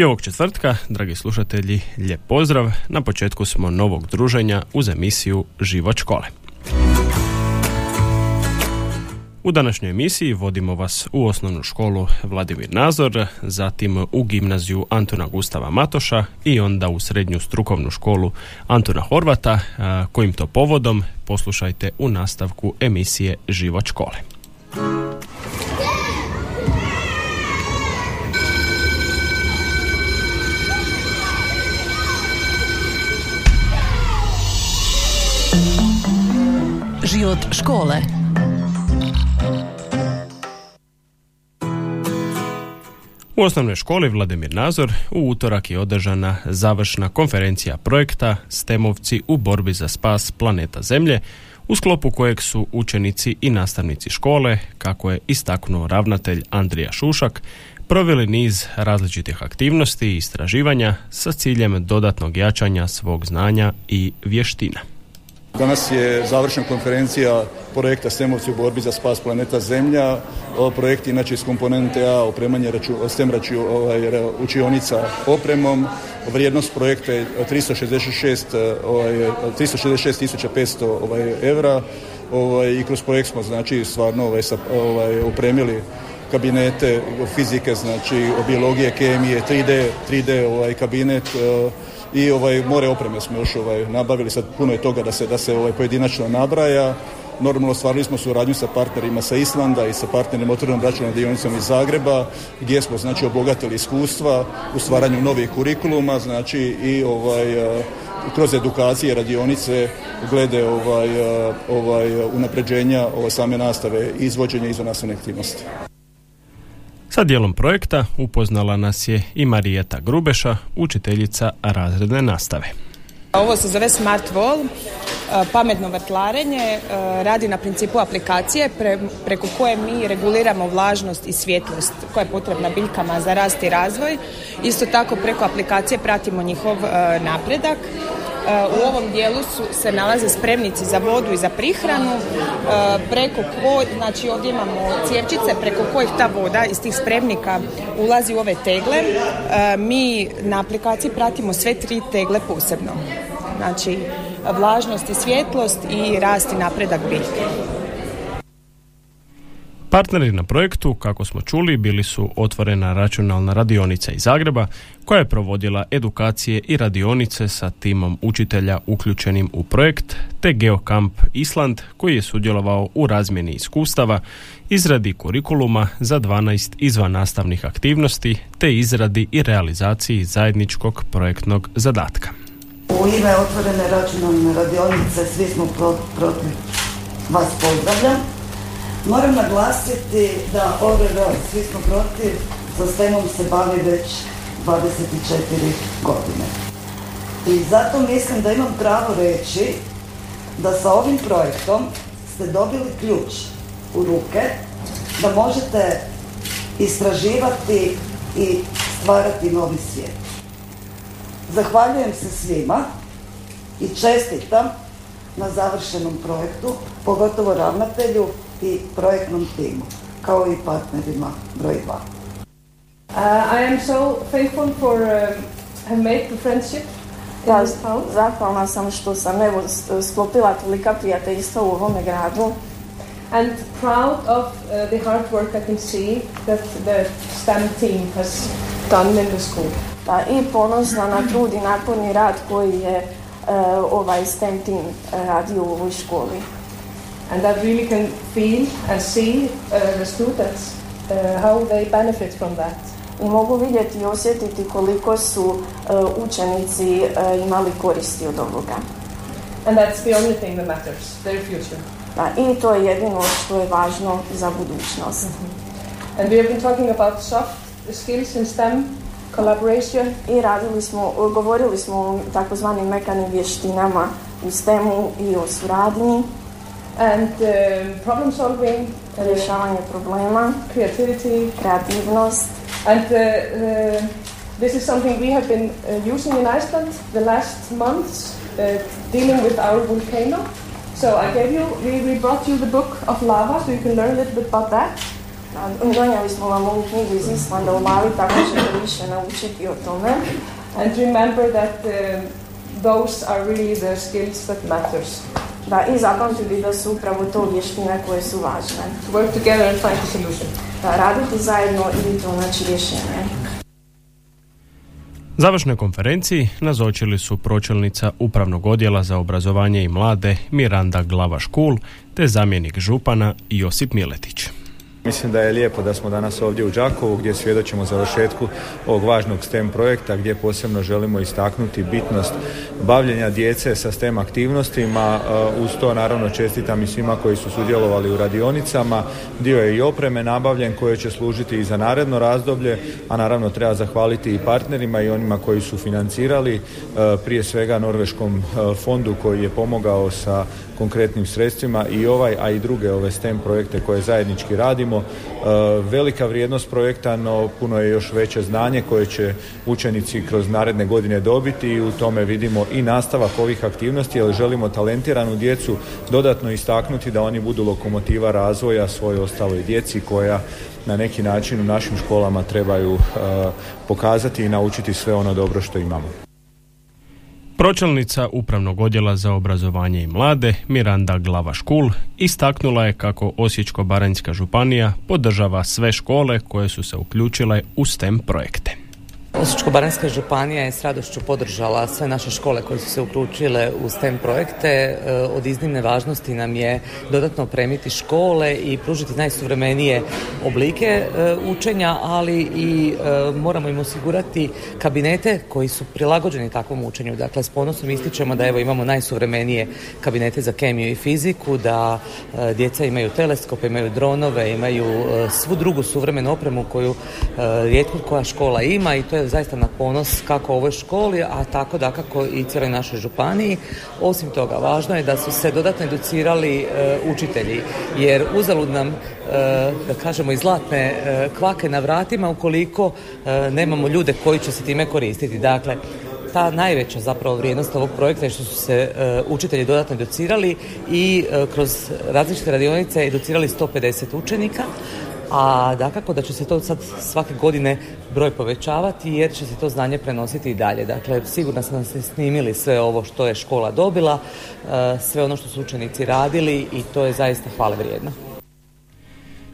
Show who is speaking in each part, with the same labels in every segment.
Speaker 1: I ovog četvrtka, dragi slušatelji, lijep pozdrav. Na početku smo novog druženja uz emisiju Život škole. U današnjoj emisiji vodimo vas u osnovnu školu Vladimir Nazor, zatim u gimnaziju Antona Gustava Matoša i onda u srednju strukovnu školu Antona Horvata, kojim to povodom poslušajte u nastavku emisije Život škole.
Speaker 2: Život škole
Speaker 1: U osnovnoj školi Vladimir Nazor u utorak je održana završna konferencija projekta Stemovci u borbi za spas planeta Zemlje, u sklopu kojeg su učenici i nastavnici škole, kako je istaknuo ravnatelj Andrija Šušak, proveli niz različitih aktivnosti i istraživanja sa ciljem dodatnog jačanja svog znanja i vještina.
Speaker 3: Danas je završena konferencija projekta Stemovci u borbi za spas planeta Zemlja. O projekt inače iz komponente A opremanje raču, STEM ovaj, učionica opremom. Vrijednost projekta je 366 ovaj, 366.500 ovaj, evra ovaj, i kroz projekt smo znači stvarno ovaj, sa, ovaj, opremili kabinete fizike, znači biologije, kemije, 3D, 3D ovaj, kabinet, i ovaj more opreme smo još ovaj nabavili sad puno je toga da se da se ovaj pojedinačno nabraja Normalno stvarili smo suradnju sa partnerima sa Islanda i sa partnerima otvorenom računom dionicom iz Zagreba gdje smo znači obogatili iskustva u stvaranju novih kurikuluma znači i ovaj kroz edukacije, radionice glede ovaj, ovaj unapređenja ovaj, same nastave izvođenja izvannastavne aktivnosti.
Speaker 1: Sa dijelom projekta upoznala nas je i Marijeta Grubeša, učiteljica razredne nastave.
Speaker 4: Ovo se zove Smart Wall, e, pametno vrtlarenje, e, radi na principu aplikacije preko koje mi reguliramo vlažnost i svjetlost koja je potrebna biljkama za rast i razvoj. Isto tako preko aplikacije pratimo njihov e, napredak u ovom dijelu su, se nalaze spremnici za vodu i za prihranu, e, preko ko, znači ovdje imamo cijevčice preko kojih ta voda iz tih spremnika ulazi u ove tegle. E, mi na aplikaciji pratimo sve tri tegle posebno. Znači, vlažnost i svjetlost i rast i napredak biljke.
Speaker 1: Partneri na projektu, kako smo čuli, bili su otvorena računalna radionica iz Zagreba koja je provodila edukacije i radionice sa timom učitelja uključenim u projekt, te Geocamp Island koji je sudjelovao u razmjeni iskustava, izradi kurikuluma za 12 izvan nastavnih aktivnosti te izradi i realizaciji zajedničkog projektnog zadatka.
Speaker 5: U ime otvorene računalne radionice svi smo protiv vas pozdravljam Moram naglasiti da ove svi smo protiv, sa STEM-om se bavi već 24 godine. I zato mislim da imam pravo reći da sa ovim projektom ste dobili ključ u ruke da možete istraživati i stvarati novi svijet. Zahvaljujem se svima i čestitam na završenom projektu, pogotovo ravnatelju i projektnom timu, kao i partnerima broj 2.
Speaker 6: Uh, I am so thankful for uh, have made the friendship
Speaker 7: ja, zahvalna sam što sam evo sklopila tolika prijateljstva u ovome gradu.
Speaker 6: And proud of uh, the hard work I can see that the STEM team has done in the school.
Speaker 7: Pa i ponosna na trud i naporni rad koji je uh, ovaj STEM team radio u ovoj školi
Speaker 6: and that really can feel and see uh, the students uh, how they benefit from that.
Speaker 7: I mogu vidjeti i osjetiti koliko su uh, učenici uh, imali koristi od ovoga.
Speaker 6: And that's the only thing that matters, their future.
Speaker 7: Da, I to je jedino što je važno za budućnost.
Speaker 6: Mm -hmm. And we have been talking about soft skills in STEM collaboration.
Speaker 7: I radili smo, govorili smo o takozvanim mekanim vještinama u STEM-u i o suradnji.
Speaker 6: And um, problem solving,
Speaker 7: rješavanje problema,
Speaker 6: creativity,
Speaker 7: kreativnost.
Speaker 6: And uh, uh, this is something we have been uh, using in Iceland the last months, uh, dealing with our volcano. So I gave you, we, we brought you the book of lava, so you can learn a little bit about that.
Speaker 7: Donijeli smo vam ovu knjigu iz Islanda o lavi, tako ćete više naučiti o tome.
Speaker 6: And remember that um, those are really the skills that matters.
Speaker 7: Da, i zapamtili da su upravo to vještine koje su važne.
Speaker 6: To work together and find a solution.
Speaker 7: Da, raditi zajedno i pronaći rješenje.
Speaker 1: Završnoj konferenciji nazočili su pročelnica Upravnog odjela za obrazovanje i mlade Miranda Glava-Škul te zamjenik župana Josip Miletić.
Speaker 8: Mislim da je lijepo da smo danas ovdje u Đakovu gdje svjedočimo završetku ovog važnog STEM projekta gdje posebno želimo istaknuti bitnost bavljenja djece sa STEM aktivnostima. Uh, uz to naravno čestitam i svima koji su sudjelovali u radionicama. Dio je i opreme nabavljen koje će služiti i za naredno razdoblje, a naravno treba zahvaliti i partnerima i onima koji su financirali, uh, prije svega Norveškom uh, fondu koji je pomogao sa konkretnim sredstvima i ovaj, a i druge ove STEM projekte koje zajednički radimo. E, velika vrijednost projekta, no puno je još veće znanje koje će učenici kroz naredne godine dobiti i u tome vidimo i nastavak ovih aktivnosti, jer želimo talentiranu djecu dodatno istaknuti da oni budu lokomotiva razvoja svoje ostaloj djeci koja na neki način u našim školama trebaju e, pokazati i naučiti sve ono dobro što imamo.
Speaker 1: Pročelnica Upravnog odjela za obrazovanje i mlade Miranda Glava-Škul istaknula je kako Osječko-Baranjska županija podržava sve škole koje su se uključile u STEM projekte.
Speaker 9: Osječko-baranjska županija je s radošću podržala sve naše škole koje su se uključile u STEM projekte. E, od iznimne važnosti nam je dodatno opremiti škole i pružiti najsuvremenije oblike e, učenja, ali i e, moramo im osigurati kabinete koji su prilagođeni takvom učenju. Dakle, s ponosom ističemo da evo imamo najsuvremenije kabinete za kemiju i fiziku, da djeca imaju teleskope, imaju dronove, imaju svu drugu suvremenu opremu koju rijetko koja škola ima i to je zaista na ponos kako ovoj školi, a tako da kako i cijeloj našoj županiji. Osim toga, važno je da su se dodatno educirali e, učitelji, jer uzalud nam, e, da kažemo, i zlatne e, kvake na vratima ukoliko nemamo ljude koji će se time koristiti. Dakle, ta najveća zapravo vrijednost ovog projekta je što su se učitelji dodatno educirali i kroz različite radionice educirali 150 učenika a dakako da će se to sad svake godine broj povećavati jer će se to znanje prenositi i dalje. Dakle, sigurno sam ste snimili sve ovo što je škola dobila, e, sve ono što su učenici radili i to je zaista hvale vrijedno.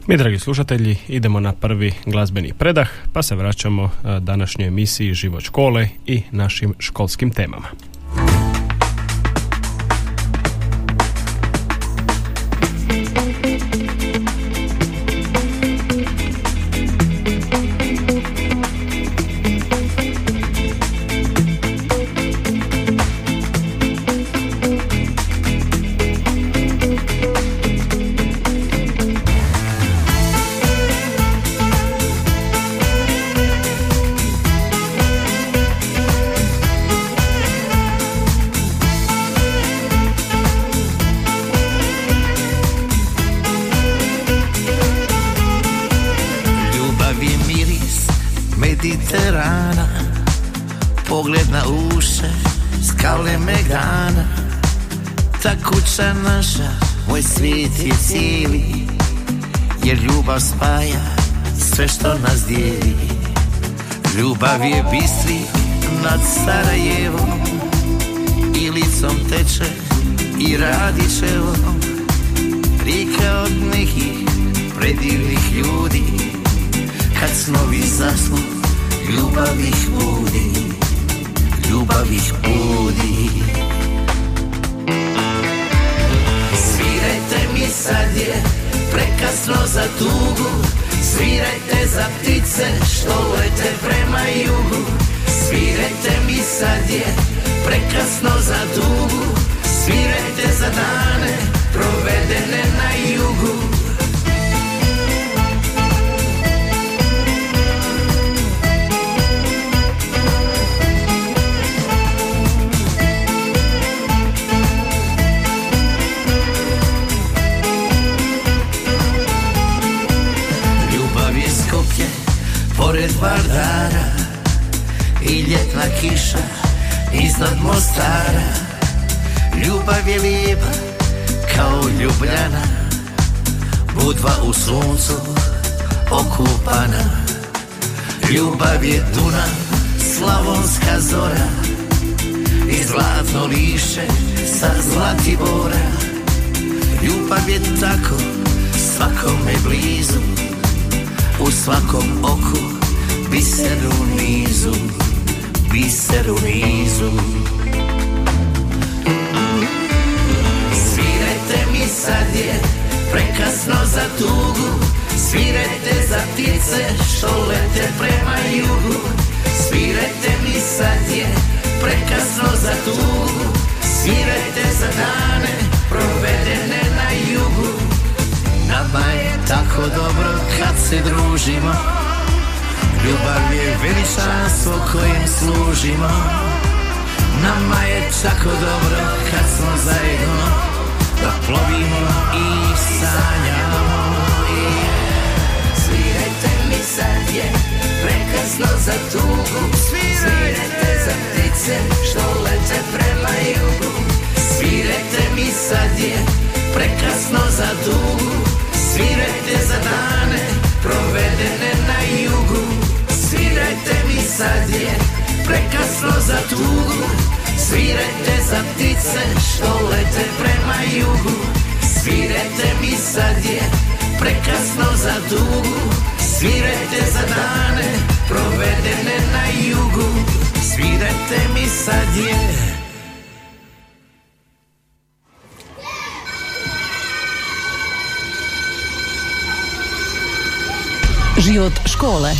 Speaker 1: Mi, dragi slušatelji, idemo na prvi glazbeni predah, pa se vraćamo e, današnjoj emisiji Život škole i našim školskim temama.
Speaker 10: Ljubav je bistri nad Sarajevom I licom teče i radićevom Rika od nekih predivnih ljudi Kad snovi zasnu ljubav ih budi Ljubav je Duna, slavonska zora. I zlatno lišće sa Zlatibora. Ljubav je tako svakome blizu. U svakom oku biser u nizu Biser u nizu. Svirajte mi sad je prekasno za tugu Svirajte za ptice što lete prema jugu. Svirajte mi sad je prekasno za tugu Svirajte za dane provedene na jugu. Nama je tako dobro kad se družimo. Ljubav je veličanstvo kojem služimo. Nama je tako dobro kad smo zajedno. Da plovimo i sanjamo ptice što lete prema jugu Svirajte mi sad je prekasno za tugu Svirajte za dane provedene na jugu Svirajte mi sad je
Speaker 2: Život škole.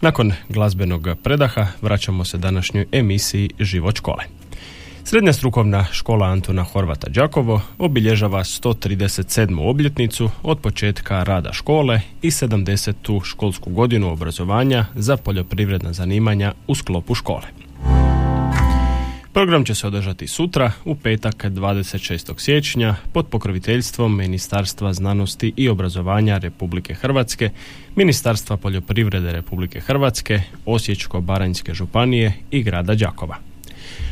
Speaker 1: Nakon glazbenog predaha vraćamo se današnjoj emisiji Život škole. Srednja strukovna škola Antona Horvata Đakovo obilježava 137. obljetnicu od početka rada škole i 70. školsku godinu obrazovanja za poljoprivredna zanimanja u sklopu škole. Program će se održati sutra u petak 26. siječnja pod pokroviteljstvom Ministarstva znanosti i obrazovanja Republike Hrvatske, Ministarstva poljoprivrede Republike Hrvatske, Osječko-Baranjske županije i grada Đakova.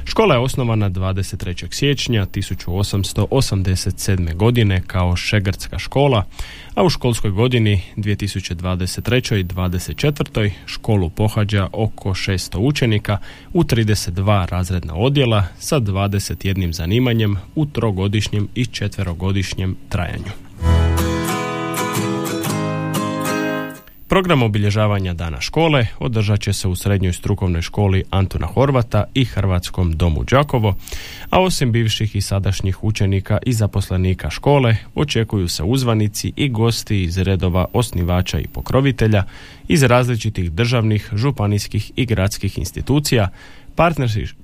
Speaker 1: Škola je osnovana 23. siječnja 1887. godine kao šegrtska škola, a u školskoj godini 2023. i 2024. školu pohađa oko 600 učenika u 32 razredna odjela sa 21 zanimanjem u trogodišnjem i četverogodišnjem trajanju. Program obilježavanja dana škole održat će se u srednjoj strukovnoj školi Antuna Horvata i Hrvatskom domu Đakovo, a osim bivših i sadašnjih učenika i zaposlenika škole očekuju se uzvanici i gosti iz redova osnivača i pokrovitelja iz različitih državnih, županijskih i gradskih institucija,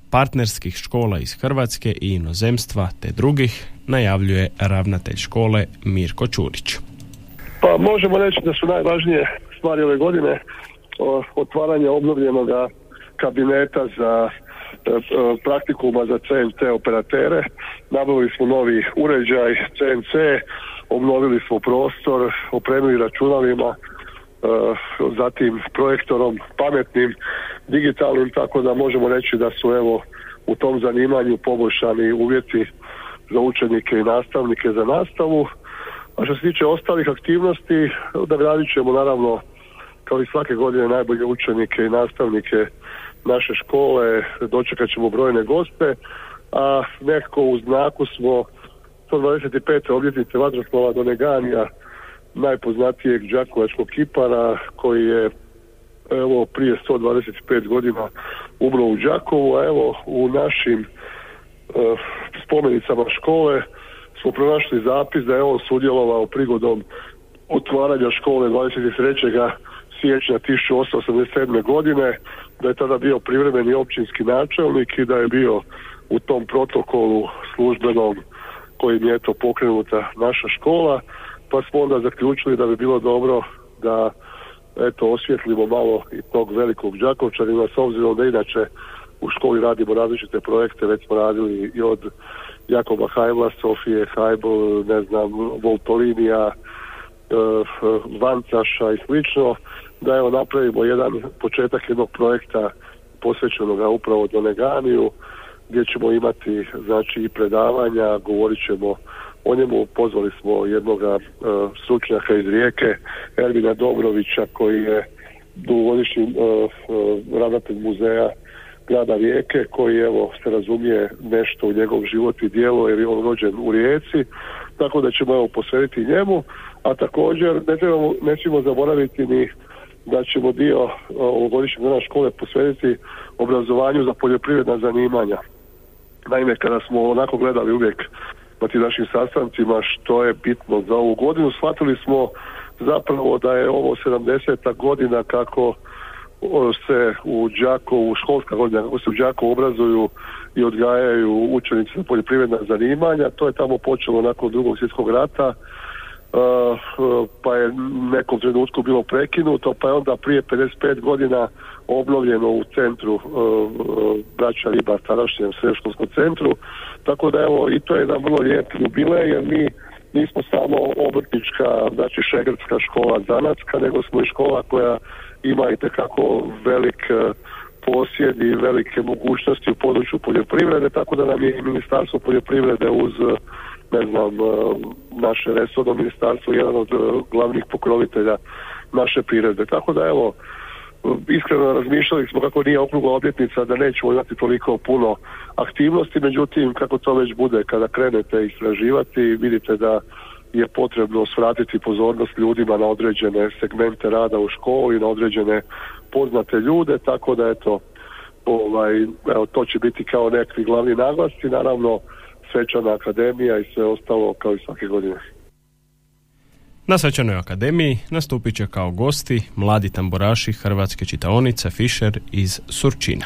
Speaker 1: partnerskih, škola iz Hrvatske i inozemstva te drugih, najavljuje ravnatelj škole Mirko Čurić.
Speaker 11: Pa možemo reći da su najvažnije stvari ove godine otvaranje obnovljenog kabineta za e, e, praktikuma za CNC operatere. Nabavili smo novi uređaj CNC, obnovili smo prostor, opremili računalima, e, zatim projektorom pametnim, digitalnim, tako da možemo reći da su evo u tom zanimanju poboljšani uvjeti za učenike i nastavnike za nastavu. A što se tiče ostalih aktivnosti, nagradit ćemo naravno kao i svake godine najbolje učenike i nastavnike naše škole, dočekat ćemo brojne goste, a nekako u znaku smo 125. obljetnice vatroslova Doneganija, najpoznatijeg đakovačkog kipara koji je evo prije 125 godina umro u Đakovu, a evo u našim e, spomenicama škole smo pronašli zapis da je on sudjelovao prigodom otvaranja škole 23 siječnja 1887. godine, da je tada bio privremeni općinski načelnik i da je bio u tom protokolu službenom kojim je to pokrenuta naša škola, pa smo onda zaključili da bi bilo dobro da eto osvjetlimo malo i tog velikog Đakovčanina s obzirom da inače u školi radimo različite projekte, već smo radili i od Jakoba Hajbla, Sofije Hajbl, ne znam, Voltolinija, e, Vancaša i slično, da evo napravimo jedan početak jednog projekta posvećenog upravo Doneganiju, gdje ćemo imati znači i predavanja, govorit ćemo o njemu, pozvali smo jednog uh, stručnjaka iz Rijeke, Ervina Dobrovića, koji je dugogodišnji uh, ravnatelj muzeja grada Rijeke, koji evo se razumije nešto u njegov život i djelo jer je on rođen u Rijeci, tako da ćemo evo posvetiti njemu, a također ne trebamo, nećemo zaboraviti ni da ćemo dio ovogodišnjeg dana škole posvetiti obrazovanju za poljoprivredna zanimanja. Naime, kada smo onako gledali uvijek na tim našim sastancima što je bitno za ovu godinu, shvatili smo zapravo da je ovo 70. godina kako se u Đakovu, školska godina, kako se u Đakovu obrazuju i odgajaju učenici za poljoprivredna zanimanja. To je tamo počelo nakon drugog svjetskog rata pa je nekom trenutku bilo prekinuto, pa je onda prije 55 godina obnovljeno u centru braća Ribar, tadašnjem sredškolskom centru, tako da evo i to je jedan vrlo lijep jubilej jer mi nismo samo obrtnička, znači šegrtska škola zanatska, nego smo i škola koja ima i tekako velik posjed i velike mogućnosti u području poljoprivrede, tako da nam je i Ministarstvo poljoprivrede uz ne znam, e, naše resorno ministarstvo jedan od e, glavnih pokrovitelja naše prirode. Tako da evo, iskreno razmišljali smo kako nije okrugla obljetnica da nećemo imati toliko puno aktivnosti, međutim kako to već bude kada krenete istraživati vidite da je potrebno svratiti pozornost ljudima na određene segmente rada u školi, na određene poznate ljude, tako da eto ovaj, evo, to će biti kao nekakvi glavni naglasci, naravno svečana akademija i sve ostalo kao i svake godine.
Speaker 1: Na svečanoj akademiji nastupit će kao gosti mladi tamboraši Hrvatske čitaonice Fischer iz Surčina.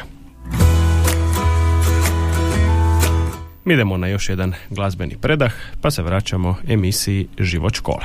Speaker 1: Mi idemo na još jedan glazbeni predah, pa se vraćamo emisiji Život škole.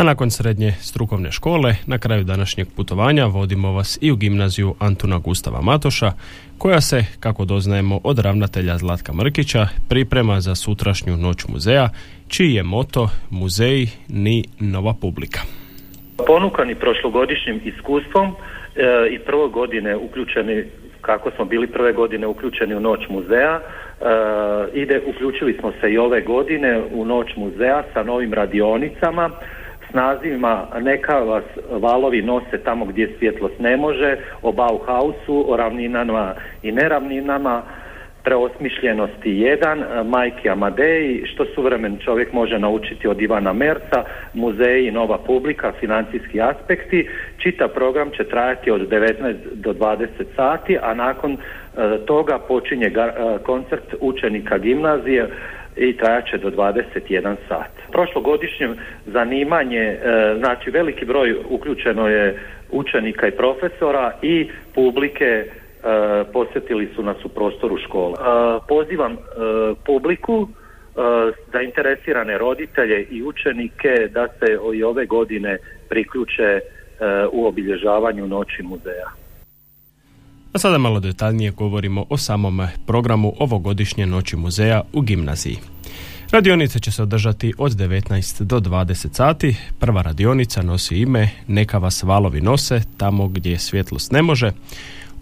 Speaker 1: A nakon srednje strukovne škole, na kraju današnjeg putovanja vodimo vas i u gimnaziju Antuna Gustava Matoša, koja se, kako doznajemo od ravnatelja Zlatka Mrkića, priprema za sutrašnju noć muzeja, čiji je moto Muzeji ni nova publika.
Speaker 12: Ponukani prošlogodišnjim iskustvom e, i prvo godine uključeni, kako smo bili prve godine uključeni u noć muzeja, e, ide, uključili smo se i ove godine u noć muzeja sa novim radionicama, s nazivima Neka vas valovi nose tamo gdje svjetlost ne može, o Bauhausu, o ravninama i neravninama, preosmišljenosti jedan, Majki Amadeji, što suvremen čovjek može naučiti od Ivana Merca, muzeji, nova publika, financijski aspekti. Čita program će trajati od 19 do 20 sati, a nakon e, toga počinje e, koncert učenika gimnazije i trajat će do 21 sat. Prošlogodišnje zanimanje, e, znači veliki broj uključeno je učenika i profesora i publike e, posjetili su nas u prostoru škola. E, pozivam publiku, zainteresirane roditelje i učenike da se i ove godine priključe u obilježavanju noći muzeja.
Speaker 1: A sada malo detaljnije govorimo o samom programu ovogodišnje noći muzeja u gimnaziji. Radionice će se održati od 19 do 20 sati. Prva radionica nosi ime Neka vas valovi nose tamo gdje svjetlost ne može.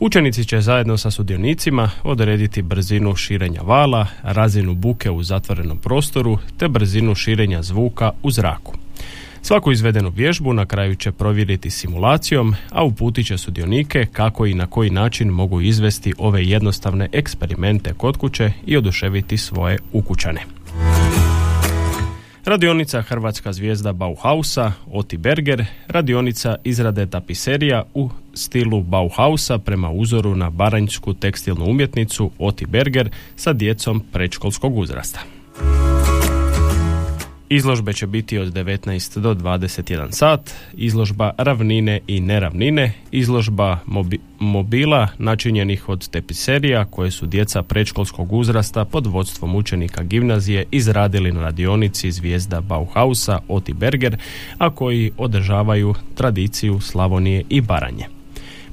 Speaker 1: Učenici će zajedno sa sudionicima odrediti brzinu širenja vala, razinu buke u zatvorenom prostoru te brzinu širenja zvuka u zraku. Svaku izvedenu vježbu na kraju će provjeriti simulacijom, a uputit će sudionike kako i na koji način mogu izvesti ove jednostavne eksperimente kod kuće i oduševiti svoje ukućane. Radionica Hrvatska zvijezda Bauhausa, Oti Berger, radionica izrade tapiserija u stilu Bauhausa prema uzoru na baranjsku tekstilnu umjetnicu Oti Berger sa djecom predškolskog uzrasta. Izložbe će biti od 19 do 21 sat, izložba ravnine i neravnine, izložba mobi- mobila načinjenih od tepiserija koje su djeca predškolskog uzrasta pod vodstvom učenika gimnazije izradili na radionici zvijezda Bauhausa Oti Berger, a koji održavaju tradiciju Slavonije i Baranje.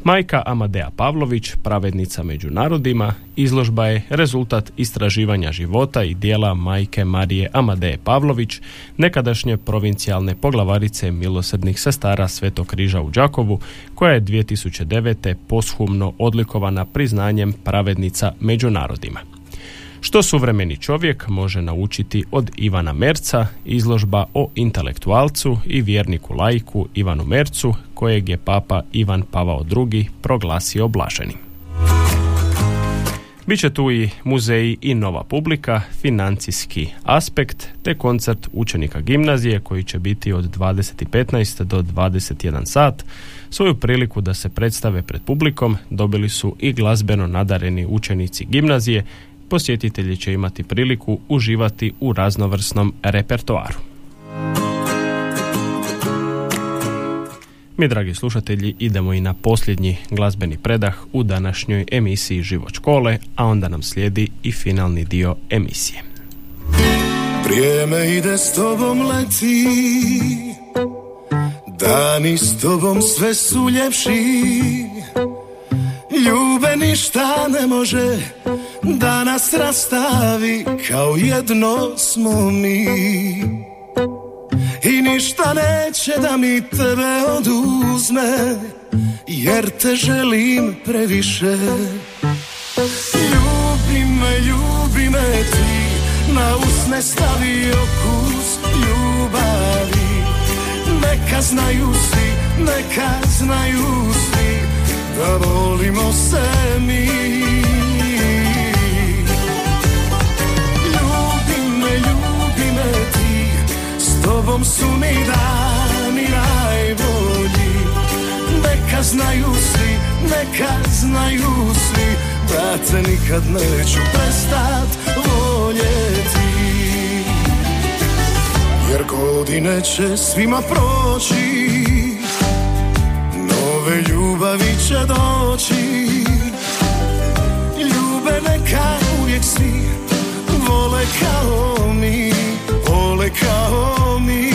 Speaker 1: Majka Amadea Pavlović, pravednica među narodima, izložba je rezultat istraživanja života i dijela majke Marije Amadeje Pavlović, nekadašnje provincijalne poglavarice milosrdnih sestara Svetog križa u Đakovu, koja je 2009. poshumno odlikovana priznanjem pravednica među narodima. Što suvremeni čovjek može naučiti od Ivana Merca, izložba o intelektualcu i vjerniku laiku Ivanu Mercu, kojeg je papa Ivan Pavao II proglasio blaženim. Biće tu i muzeji i nova publika, financijski aspekt te koncert učenika gimnazije koji će biti od 20.15 do 21 sat. Svoju priliku da se predstave pred publikom dobili su i glazbeno nadareni učenici gimnazije posjetitelji će imati priliku uživati u raznovrsnom repertoaru. Mi, dragi slušatelji, idemo i na posljednji glazbeni predah u današnjoj emisiji Život škole, a onda nam slijedi i finalni dio emisije.
Speaker 13: Vrijeme ide s tobom leti Dani s tobom sve su ljepši Ljube ništa ne može Da nas rastavi Kao jedno smo mi. I ništa neće da mi tebe oduzme Jer te želim previše. Ljubi me, ljubi me ti Na usne stavi okus ljubavi. Neka znaju svi, neka znaju svi Da volimo se mi. Ljubi me, ljubi me ti S tobom su mi dani najbolji. Neka znaju svi, neka znaju svi Da te nikad neću prestat voljeti Jer godine će svima proći Nove ljubavi će doći. Ljube neka uvijek svi Vole kao mi Vole kao mi.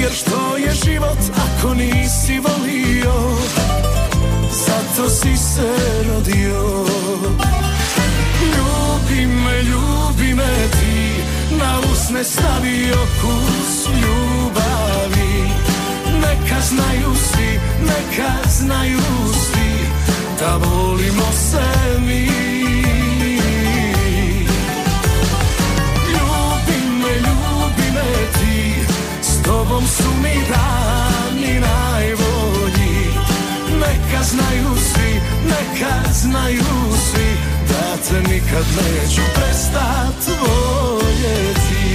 Speaker 13: Jer što je život ako nisi volio Zato si se rodio. Ljubi me, ljubi me ti Na usne stavi okus Neka znaju svi, neka znaju svi Da volimo se mi. Ljubi me, ljubi me ti S tobom su mi dani najbolji. Neka znaju svi, neka znaju svi Da te nikad neću prestat voljeti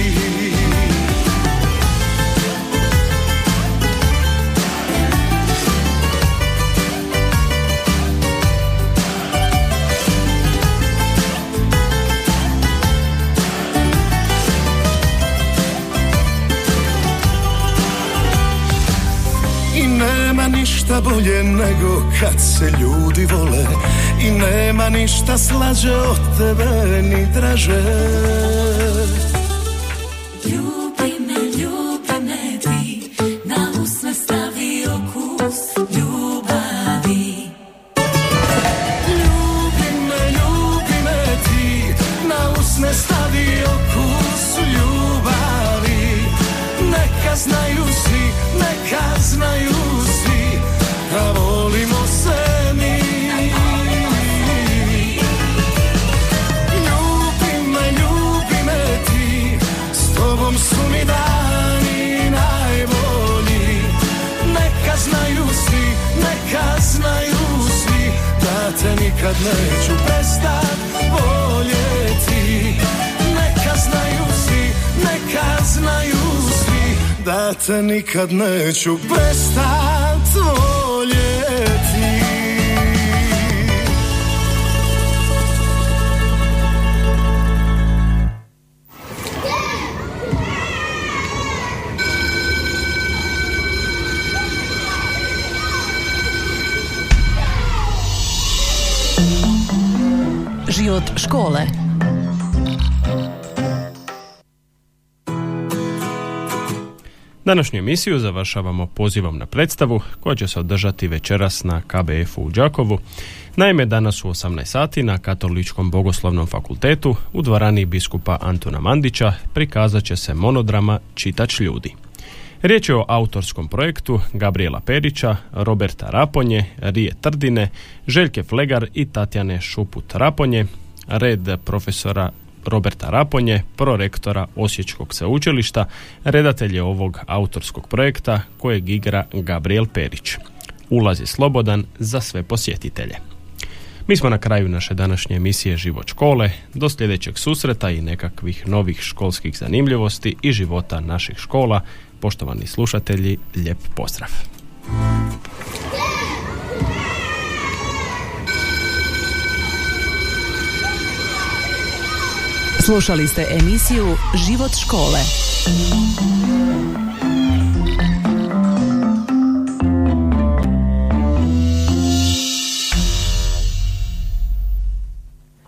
Speaker 13: nema ništa bolje nego kad se ljudi vole I nema ništa slađe od tebe ni draže nikad neću prestat voljeti Neka znaju svi, neka znaju svi Da te nikad neću prestat voljeti
Speaker 2: Život škole.
Speaker 1: Današnju emisiju završavamo pozivom na predstavu koja će se održati večeras na KBF-u u Đakovu. Naime, danas u 18 sati na Katoličkom bogoslovnom fakultetu u dvorani biskupa Antuna Mandića prikazat će se monodrama Čitač ljudi. Riječ je o autorskom projektu Gabriela Perića, Roberta Raponje, Rije Trdine, Željke Flegar i Tatjane Šuput Raponje, red profesora Roberta Raponje, prorektora Osječkog sveučilišta, redatelj je ovog autorskog projekta kojeg igra Gabriel Perić. Ulaz je slobodan za sve posjetitelje. Mi smo na kraju naše današnje emisije Život škole. Do sljedećeg susreta i nekakvih novih školskih zanimljivosti i života naših škola. Poštovani slušatelji, lijep pozdrav.
Speaker 2: Slušali ste emisiju Život škole.